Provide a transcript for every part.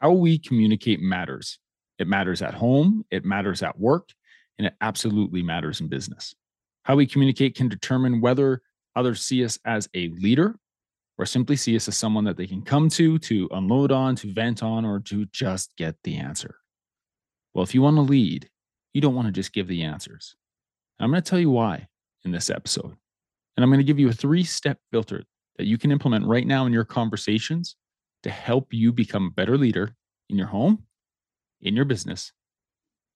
How we communicate matters. It matters at home, it matters at work, and it absolutely matters in business. How we communicate can determine whether others see us as a leader or simply see us as someone that they can come to, to unload on, to vent on, or to just get the answer. Well, if you want to lead, you don't want to just give the answers. And I'm going to tell you why in this episode. And I'm going to give you a three step filter that you can implement right now in your conversations to help you become a better leader in your home, in your business,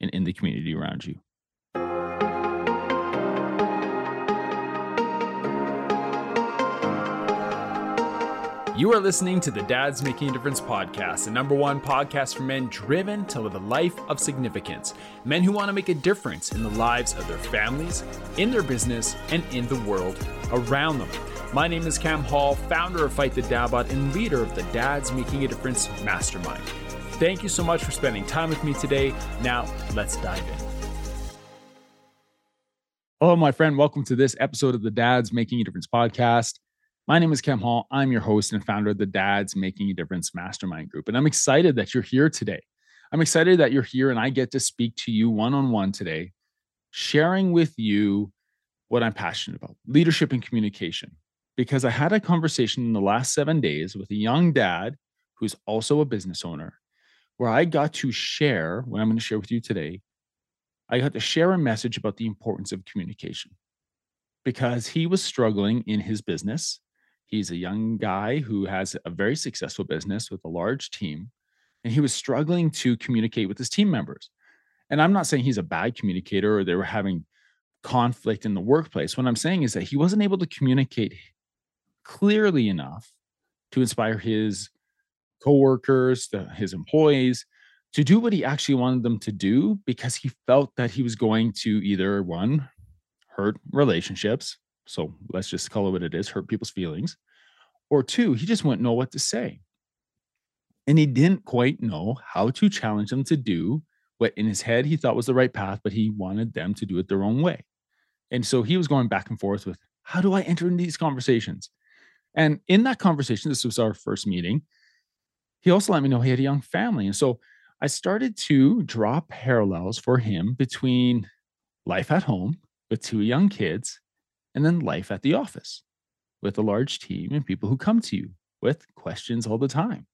and in the community around you. You are listening to the Dads Making a Difference podcast, the number one podcast for men driven to live a life of significance. Men who want to make a difference in the lives of their families, in their business, and in the world around them. My name is Cam Hall, founder of Fight the Dadbod and leader of the Dads Making a Difference Mastermind. Thank you so much for spending time with me today. Now, let's dive in. Hello, my friend. Welcome to this episode of the Dads Making a Difference podcast. My name is Cam Hall. I'm your host and founder of the Dads Making a Difference Mastermind Group. And I'm excited that you're here today. I'm excited that you're here and I get to speak to you one on one today, sharing with you what I'm passionate about leadership and communication because I had a conversation in the last seven days with a young dad who's also a business owner, where I got to share what I'm going to share with you today. I got to share a message about the importance of communication because he was struggling in his business. He's a young guy who has a very successful business with a large team, and he was struggling to communicate with his team members. And I'm not saying he's a bad communicator or they were having conflict in the workplace. What I'm saying is that he wasn't able to communicate clearly enough to inspire his coworkers, the, his employees to do what he actually wanted them to do because he felt that he was going to either one hurt relationships. So let's just call it what it is, hurt people's feelings. Or two, he just wouldn't know what to say. And he didn't quite know how to challenge them to do what in his head he thought was the right path, but he wanted them to do it their own way. And so he was going back and forth with how do I enter into these conversations? And in that conversation, this was our first meeting, he also let me know he had a young family. And so I started to draw parallels for him between life at home with two young kids and then life at the office with a large team and people who come to you with questions all the time.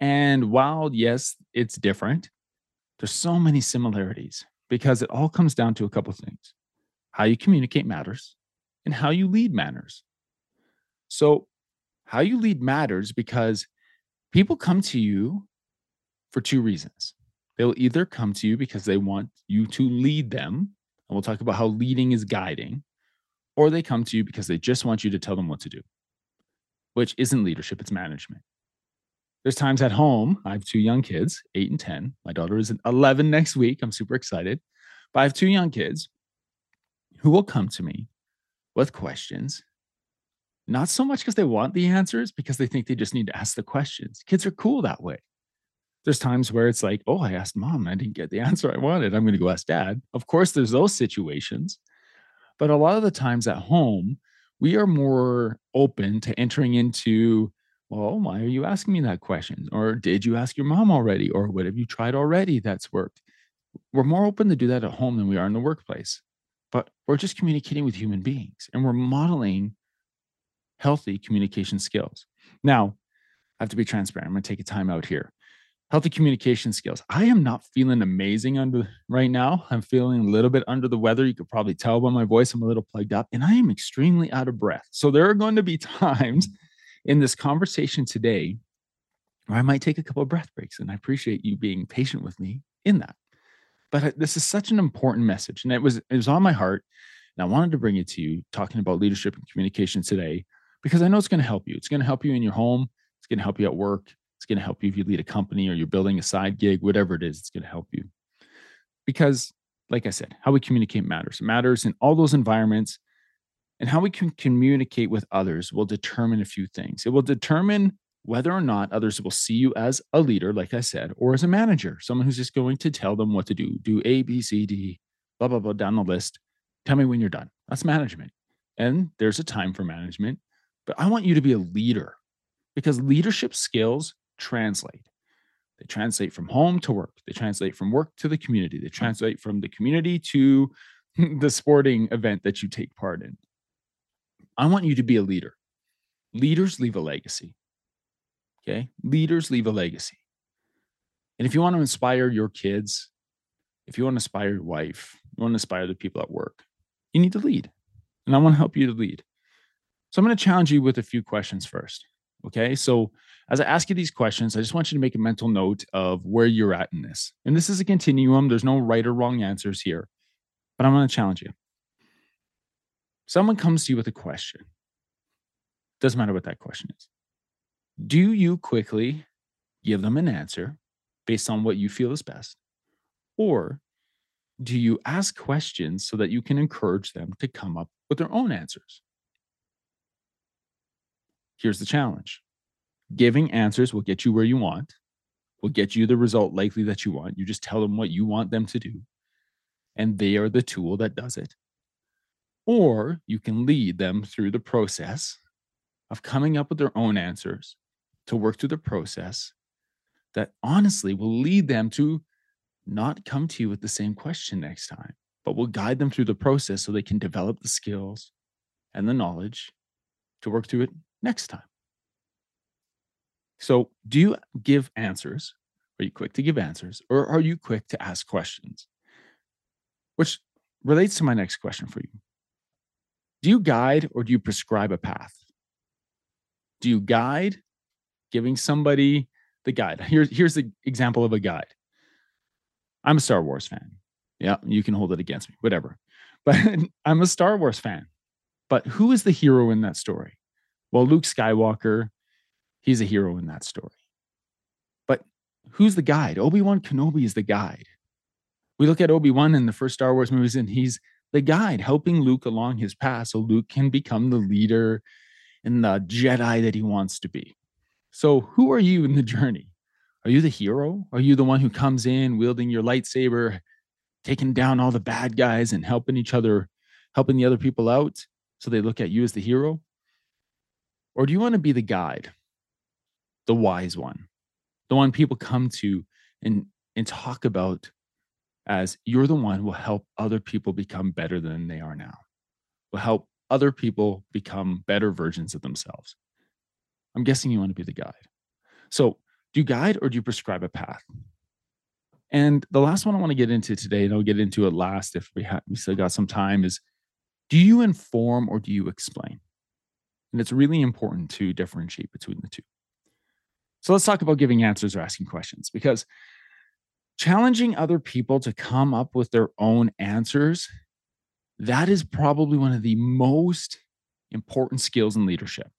And while, yes, it's different, there's so many similarities because it all comes down to a couple things how you communicate matters and how you lead matters. So, how you lead matters because people come to you for two reasons. They'll either come to you because they want you to lead them, and we'll talk about how leading is guiding, or they come to you because they just want you to tell them what to do, which isn't leadership, it's management. There's times at home, I have two young kids, eight and 10. My daughter is 11 next week. I'm super excited. But I have two young kids who will come to me with questions not so much because they want the answers, because they think they just need to ask the questions. Kids are cool that way. There's times where it's like, oh, I asked mom, I didn't get the answer I wanted. I'm going to go ask dad. Of course, there's those situations. But a lot of the times at home, we are more open to entering into, well, why are you asking me that question? Or did you ask your mom already? Or what have you tried already that's worked? We're more open to do that at home than we are in the workplace. But we're just communicating with human beings and we're modeling healthy communication skills. Now, I have to be transparent. I'm going to take a time out here. Healthy communication skills. I am not feeling amazing under right now. I'm feeling a little bit under the weather. You could probably tell by my voice. I'm a little plugged up and I am extremely out of breath. So there are going to be times in this conversation today where I might take a couple of breath breaks. And I appreciate you being patient with me in that. But uh, this is such an important message. And it was it was on my heart. And I wanted to bring it to you talking about leadership and communication today because I know it's going to help you. It's going to help you in your home. It's going to help you at work. It's going to help you if you lead a company or you're building a side gig, whatever it is, it's going to help you. Because, like I said, how we communicate matters. It matters in all those environments. And how we can communicate with others will determine a few things. It will determine whether or not others will see you as a leader, like I said, or as a manager, someone who's just going to tell them what to do, do A, B, C, D, blah, blah, blah, down the list. Tell me when you're done. That's management. And there's a time for management but I want you to be a leader because leadership skills translate. They translate from home to work. They translate from work to the community. They translate from the community to the sporting event that you take part in. I want you to be a leader. Leaders leave a legacy. Okay. Leaders leave a legacy. And if you want to inspire your kids, if you want to inspire your wife, you want to inspire the people at work, you need to lead. And I want to help you to lead. So I'm going to challenge you with a few questions first. Okay. So as I ask you these questions, I just want you to make a mental note of where you're at in this. And this is a continuum. There's no right or wrong answers here, but I'm going to challenge you. Someone comes to you with a question. Doesn't matter what that question is. Do you quickly give them an answer based on what you feel is best? Or do you ask questions so that you can encourage them to come up with their own answers? Here's the challenge giving answers will get you where you want, will get you the result likely that you want. You just tell them what you want them to do, and they are the tool that does it. Or you can lead them through the process of coming up with their own answers to work through the process that honestly will lead them to not come to you with the same question next time, but will guide them through the process so they can develop the skills and the knowledge to work through it next time. So, do you give answers? Are you quick to give answers or are you quick to ask questions? Which relates to my next question for you. Do you guide or do you prescribe a path? Do you guide, giving somebody the guide? Here's, here's the example of a guide. I'm a Star Wars fan. Yeah, you can hold it against me, whatever. But I'm a Star Wars fan. But who is the hero in that story? Well, Luke Skywalker, he's a hero in that story. But who's the guide? Obi Wan Kenobi is the guide. We look at Obi Wan in the first Star Wars movies, and he's the guide helping Luke along his path so Luke can become the leader and the Jedi that he wants to be. So, who are you in the journey? Are you the hero? Are you the one who comes in wielding your lightsaber, taking down all the bad guys and helping each other, helping the other people out so they look at you as the hero? Or do you want to be the guide, the wise one, the one people come to and, and talk about as you're the one who will help other people become better than they are now, will help other people become better versions of themselves? I'm guessing you want to be the guide. So, do you guide or do you prescribe a path? And the last one I want to get into today, and I'll get into it last if we have we still got some time, is do you inform or do you explain? And it's really important to differentiate between the two. So let's talk about giving answers or asking questions because challenging other people to come up with their own answers, that is probably one of the most important skills in leadership.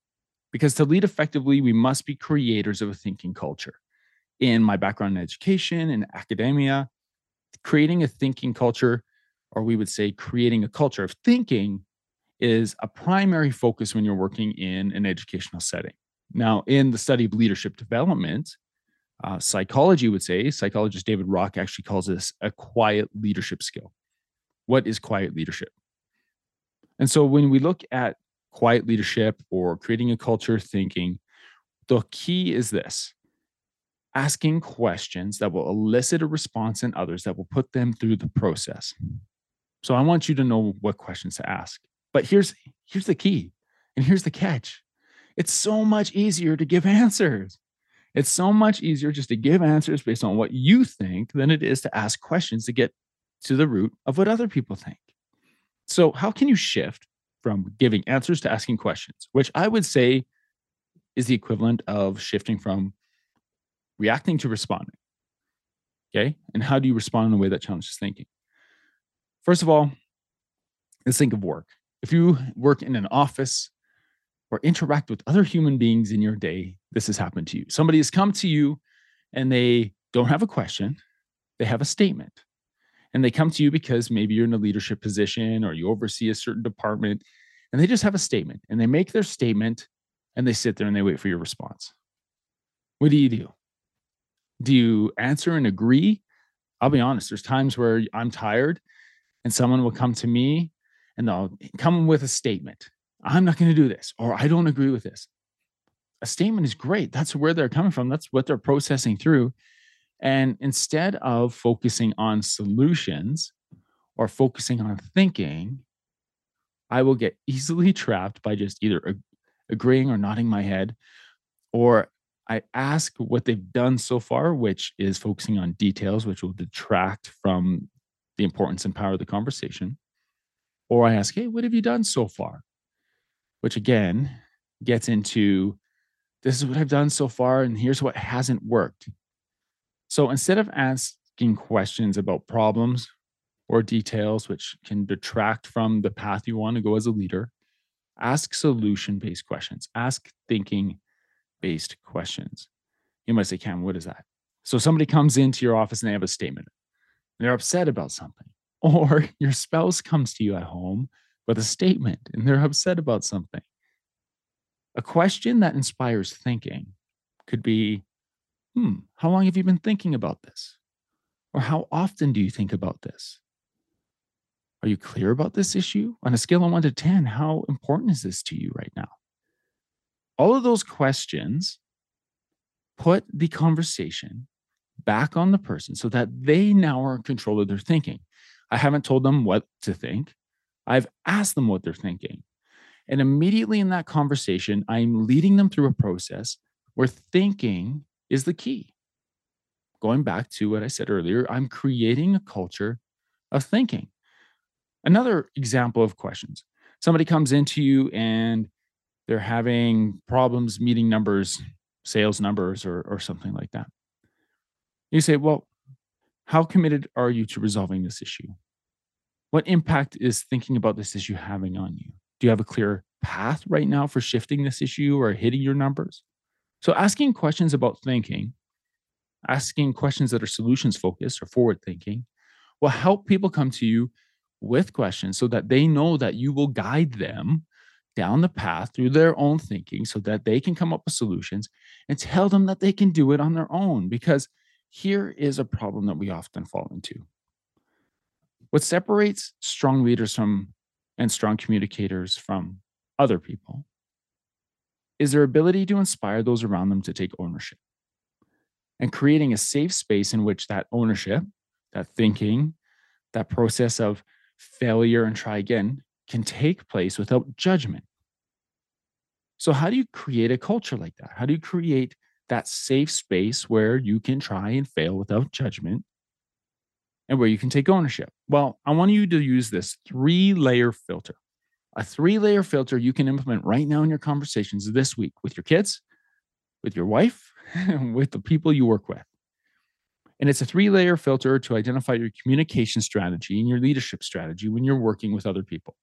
Because to lead effectively, we must be creators of a thinking culture. In my background in education and academia, creating a thinking culture, or we would say creating a culture of thinking, is a primary focus when you're working in an educational setting. Now, in the study of leadership development, uh, psychology would say, psychologist David Rock actually calls this a quiet leadership skill. What is quiet leadership? And so when we look at quiet leadership or creating a culture thinking, the key is this asking questions that will elicit a response in others that will put them through the process. So I want you to know what questions to ask. But here's here's the key. And here's the catch. It's so much easier to give answers. It's so much easier just to give answers based on what you think than it is to ask questions to get to the root of what other people think. So, how can you shift from giving answers to asking questions, which I would say is the equivalent of shifting from reacting to responding? Okay. And how do you respond in a way that challenges thinking? First of all, let's think of work. If you work in an office or interact with other human beings in your day, this has happened to you. Somebody has come to you and they don't have a question, they have a statement. And they come to you because maybe you're in a leadership position or you oversee a certain department and they just have a statement and they make their statement and they sit there and they wait for your response. What do you do? Do you answer and agree? I'll be honest, there's times where I'm tired and someone will come to me and they'll come with a statement. I'm not going to do this, or I don't agree with this. A statement is great. That's where they're coming from. That's what they're processing through. And instead of focusing on solutions or focusing on thinking, I will get easily trapped by just either ag- agreeing or nodding my head, or I ask what they've done so far, which is focusing on details, which will detract from the importance and power of the conversation. Or I ask, hey, what have you done so far? Which again gets into this is what I've done so far, and here's what hasn't worked. So instead of asking questions about problems or details, which can detract from the path you want to go as a leader, ask solution based questions, ask thinking based questions. You might say, Cam, what is that? So somebody comes into your office and they have a statement. They're upset about something. Or your spouse comes to you at home with a statement and they're upset about something. A question that inspires thinking could be, hmm, how long have you been thinking about this? Or how often do you think about this? Are you clear about this issue? On a scale of one to 10, how important is this to you right now? All of those questions put the conversation back on the person so that they now are in control of their thinking. I haven't told them what to think. I've asked them what they're thinking. And immediately in that conversation, I'm leading them through a process where thinking is the key. Going back to what I said earlier, I'm creating a culture of thinking. Another example of questions somebody comes into you and they're having problems meeting numbers, sales numbers, or, or something like that. You say, Well, how committed are you to resolving this issue? What impact is thinking about this issue having on you? Do you have a clear path right now for shifting this issue or hitting your numbers? So, asking questions about thinking, asking questions that are solutions focused or forward thinking, will help people come to you with questions so that they know that you will guide them down the path through their own thinking so that they can come up with solutions and tell them that they can do it on their own. Because here is a problem that we often fall into. What separates strong leaders from and strong communicators from other people is their ability to inspire those around them to take ownership and creating a safe space in which that ownership, that thinking, that process of failure and try again can take place without judgment. So, how do you create a culture like that? How do you create that safe space where you can try and fail without judgment and where you can take ownership? Well, I want you to use this three layer filter. A three layer filter you can implement right now in your conversations this week with your kids, with your wife, with the people you work with. And it's a three layer filter to identify your communication strategy and your leadership strategy when you're working with other people.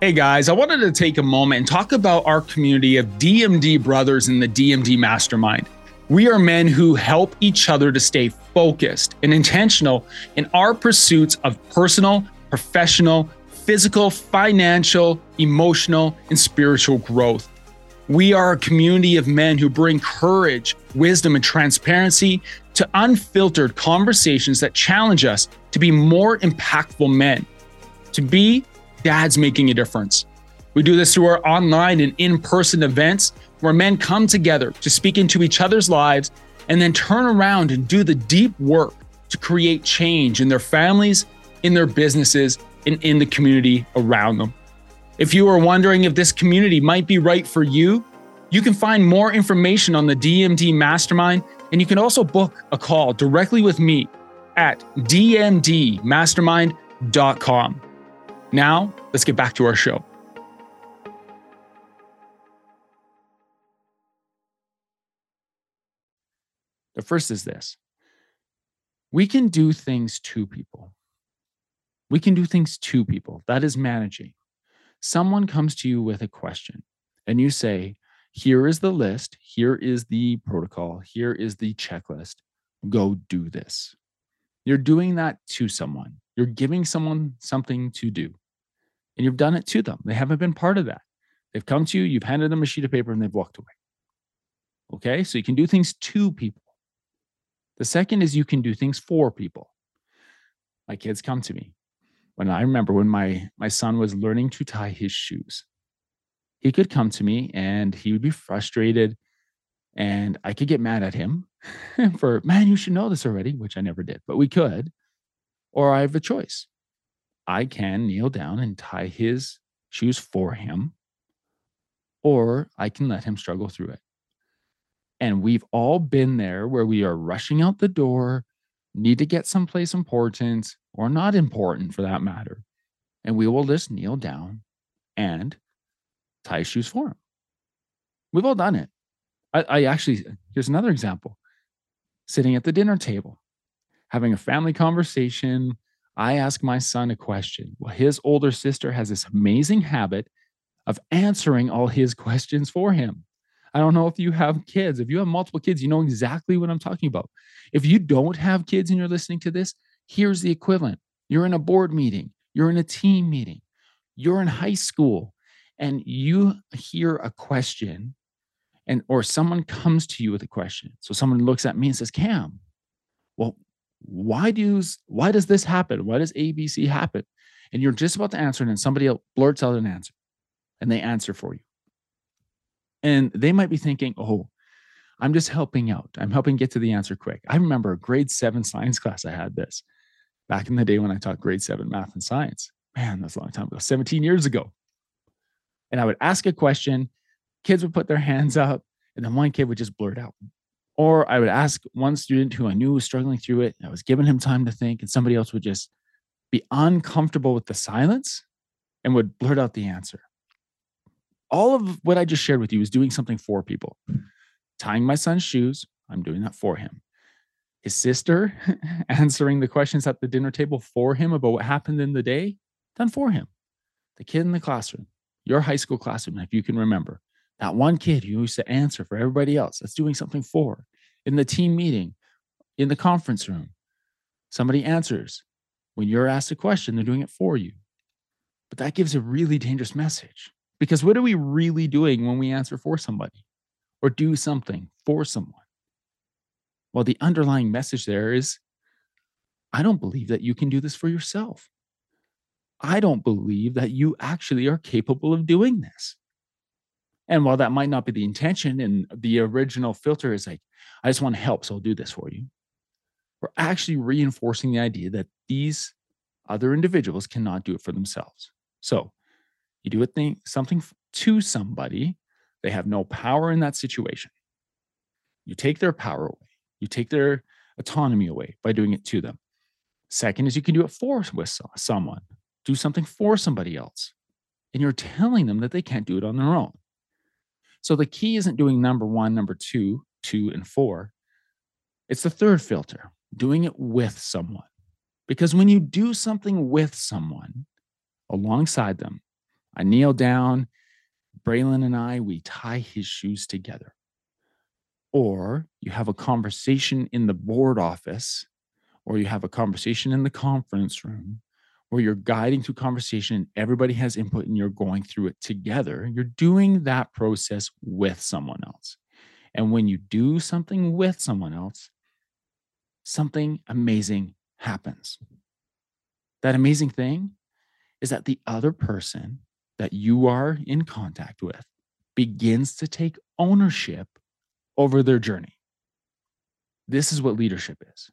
Hey guys, I wanted to take a moment and talk about our community of DMD brothers in the DMD Mastermind. We are men who help each other to stay focused and intentional in our pursuits of personal, professional, physical, financial, emotional, and spiritual growth. We are a community of men who bring courage, wisdom, and transparency to unfiltered conversations that challenge us to be more impactful men, to be dads making a difference. We do this through our online and in person events where men come together to speak into each other's lives and then turn around and do the deep work to create change in their families, in their businesses, and in the community around them. If you are wondering if this community might be right for you, you can find more information on the DMD Mastermind, and you can also book a call directly with me at dmdmastermind.com. Now, let's get back to our show. The first is this we can do things to people. We can do things to people. That is managing someone comes to you with a question and you say, here is the list, here is the protocol, here is the checklist, go do this. You're doing that to someone. You're giving someone something to do, and you've done it to them. They haven't been part of that. They've come to you, you've handed them a sheet of paper, and they've walked away. Okay, so you can do things to people. The second is you can do things for people. My kids come to me when I remember when my my son was learning to tie his shoes, he could come to me and he would be frustrated And I could get mad at him for, man, you should know this already, which I never did, but we could. Or I have a choice. I can kneel down and tie his shoes for him, or I can let him struggle through it. And we've all been there where we are rushing out the door, need to get someplace important or not important for that matter. And we will just kneel down and tie shoes for him. We've all done it. I, I actually, here's another example sitting at the dinner table, having a family conversation. I ask my son a question. Well, his older sister has this amazing habit of answering all his questions for him. I don't know if you have kids. If you have multiple kids, you know exactly what I'm talking about. If you don't have kids and you're listening to this, here's the equivalent. You're in a board meeting, you're in a team meeting, you're in high school, and you hear a question and or someone comes to you with a question. So someone looks at me and says, "Cam, why does why does this happen? Why does ABC happen?" And you're just about to answer, and then somebody else blurts out an answer, and they answer for you. And they might be thinking, "Oh, I'm just helping out. I'm helping get to the answer quick." I remember a grade seven science class. I had this back in the day when I taught grade seven math and science. Man, that's a long time ago, 17 years ago. And I would ask a question, kids would put their hands up, and then one kid would just blurt out. Or I would ask one student who I knew was struggling through it. I was giving him time to think, and somebody else would just be uncomfortable with the silence and would blurt out the answer. All of what I just shared with you is doing something for people. Tying my son's shoes, I'm doing that for him. His sister answering the questions at the dinner table for him about what happened in the day, done for him. The kid in the classroom, your high school classroom, if you can remember, that one kid who used to answer for everybody else, that's doing something for. In the team meeting, in the conference room, somebody answers. When you're asked a question, they're doing it for you. But that gives a really dangerous message because what are we really doing when we answer for somebody or do something for someone? Well, the underlying message there is I don't believe that you can do this for yourself. I don't believe that you actually are capable of doing this. And while that might not be the intention, and the original filter is like, I just want to help, so I'll do this for you. We're actually reinforcing the idea that these other individuals cannot do it for themselves. So you do a thing, something to somebody, they have no power in that situation. You take their power away, you take their autonomy away by doing it to them. Second is you can do it for with someone do something for somebody else. And you're telling them that they can't do it on their own. So the key isn't doing number one, number two, two, and four. It's the third filter, doing it with someone. Because when you do something with someone alongside them, I kneel down, Braylon and I, we tie his shoes together. Or you have a conversation in the board office, or you have a conversation in the conference room, where you're guiding through conversation, everybody has input and you're going through it together, you're doing that process with someone else. And when you do something with someone else, something amazing happens. That amazing thing is that the other person that you are in contact with begins to take ownership over their journey. This is what leadership is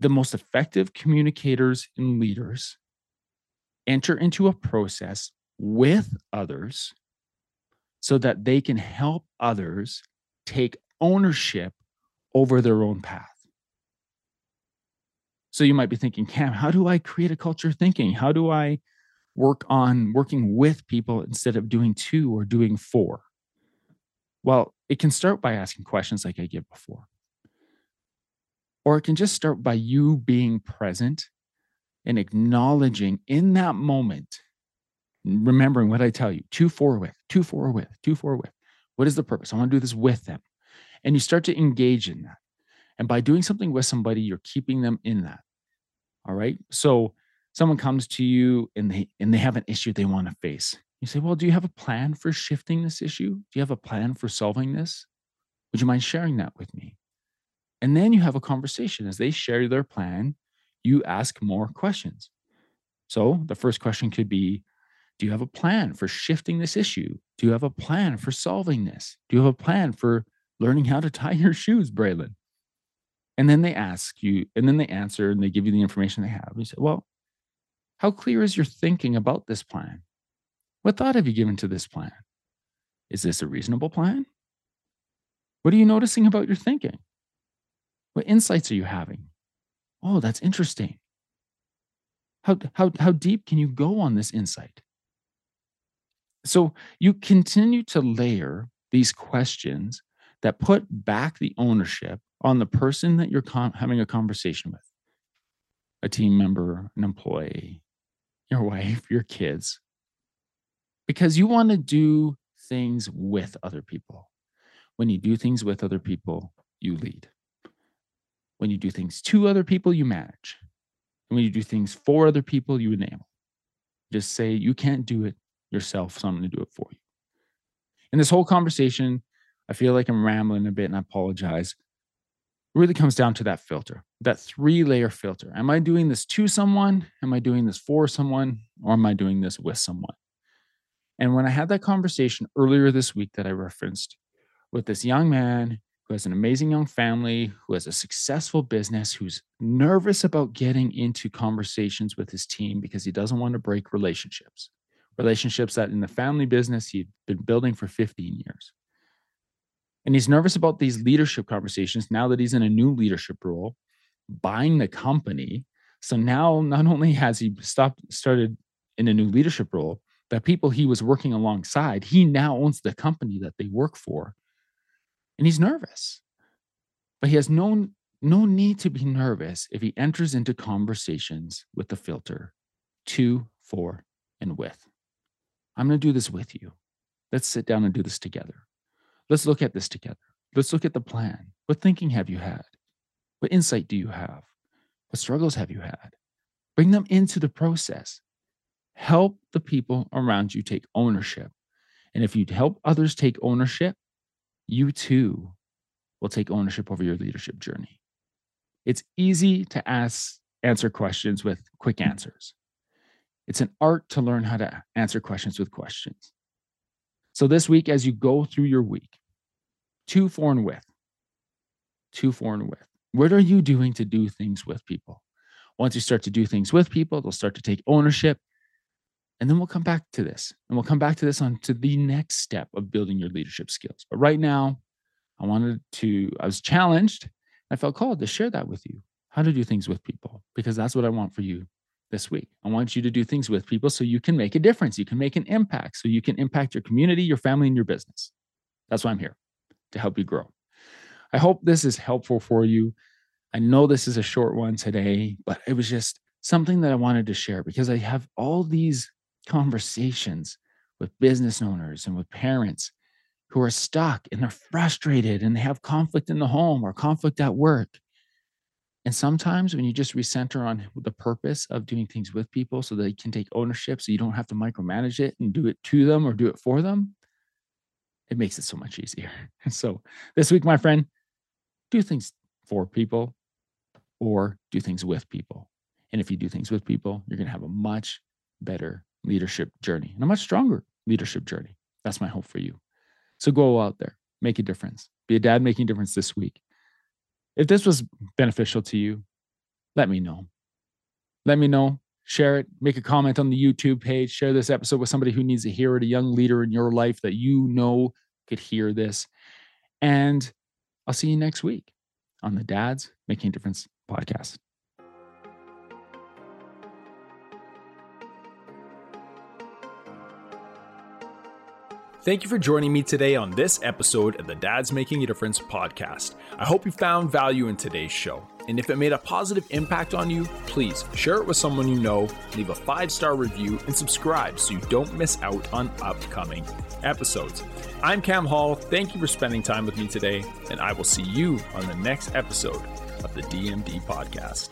the most effective communicators and leaders enter into a process with others so that they can help others take ownership over their own path. So you might be thinking, Cam, how do I create a culture of thinking? How do I work on working with people instead of doing two or doing four? Well, it can start by asking questions like I did before. Or it can just start by you being present and acknowledging in that moment, remembering what I tell you two, four with, two, four with, two, four with. What is the purpose? I want to do this with them. And you start to engage in that. And by doing something with somebody, you're keeping them in that. All right. So someone comes to you and they and they have an issue they want to face. You say, Well, do you have a plan for shifting this issue? Do you have a plan for solving this? Would you mind sharing that with me? And then you have a conversation. As they share their plan, you ask more questions. So the first question could be Do you have a plan for shifting this issue? Do you have a plan for solving this? Do you have a plan for learning how to tie your shoes, Braylon? And then they ask you, and then they answer and they give you the information they have. You say, Well, how clear is your thinking about this plan? What thought have you given to this plan? Is this a reasonable plan? What are you noticing about your thinking? What insights are you having? Oh, that's interesting. How, how, how deep can you go on this insight? So you continue to layer these questions that put back the ownership on the person that you're con- having a conversation with a team member, an employee, your wife, your kids, because you want to do things with other people. When you do things with other people, you lead. When you do things to other people, you manage. And when you do things for other people, you enable. Just say, you can't do it yourself, so I'm going to do it for you. In this whole conversation, I feel like I'm rambling a bit and I apologize. It really comes down to that filter, that three layer filter. Am I doing this to someone? Am I doing this for someone? Or am I doing this with someone? And when I had that conversation earlier this week that I referenced with this young man who has an amazing young family, who has a successful business, who's nervous about getting into conversations with his team because he doesn't want to break relationships, relationships that in the family business he'd been building for 15 years. And he's nervous about these leadership conversations now that he's in a new leadership role, buying the company. So now not only has he stopped started in a new leadership role, the people he was working alongside, he now owns the company that they work for. And he's nervous. But he has no, no need to be nervous if he enters into conversations with the filter to, for, and with. I'm going to do this with you. Let's sit down and do this together. Let's look at this together. Let's look at the plan. What thinking have you had? What insight do you have? What struggles have you had? Bring them into the process. Help the people around you take ownership. And if you help others take ownership, you too will take ownership over your leadership journey. It's easy to ask, answer questions with quick mm. answers. It's an art to learn how to answer questions with questions. So this week, as you go through your week, to, for, and with, to, for, and with, what are you doing to do things with people? Once you start to do things with people, they'll start to take ownership and then we'll come back to this and we'll come back to this on to the next step of building your leadership skills. But right now, I wanted to, I was challenged. I felt called to share that with you how to do things with people because that's what I want for you this week. I want you to do things with people so you can make a difference. You can make an impact, so you can impact your community, your family, and your business. That's why I'm here to help you grow. I hope this is helpful for you. I know this is a short one today, but it was just something that I wanted to share because I have all these conversations with business owners and with parents who are stuck and they're frustrated and they have conflict in the home or conflict at work. And sometimes when you just recenter on the purpose of doing things with people so they can take ownership so you don't have to micromanage it and do it to them or do it for them, it makes it so much easier. And so this week, my friend, do things for people or do things with people. And if you do things with people, you're going to have a much better leadership journey and a much stronger leadership journey. That's my hope for you. So go out there, make a difference, be a dad making a difference this week. If this was beneficial to you, let me know. Let me know. Share it. Make a comment on the YouTube page. Share this episode with somebody who needs to hear it, a young leader in your life that you know could hear this. And I'll see you next week on the Dads Making a Difference podcast. Thank you for joining me today on this episode of the Dads Making a Difference podcast. I hope you found value in today's show. And if it made a positive impact on you, please share it with someone you know, leave a five star review, and subscribe so you don't miss out on upcoming episodes. I'm Cam Hall. Thank you for spending time with me today, and I will see you on the next episode of the DMD podcast.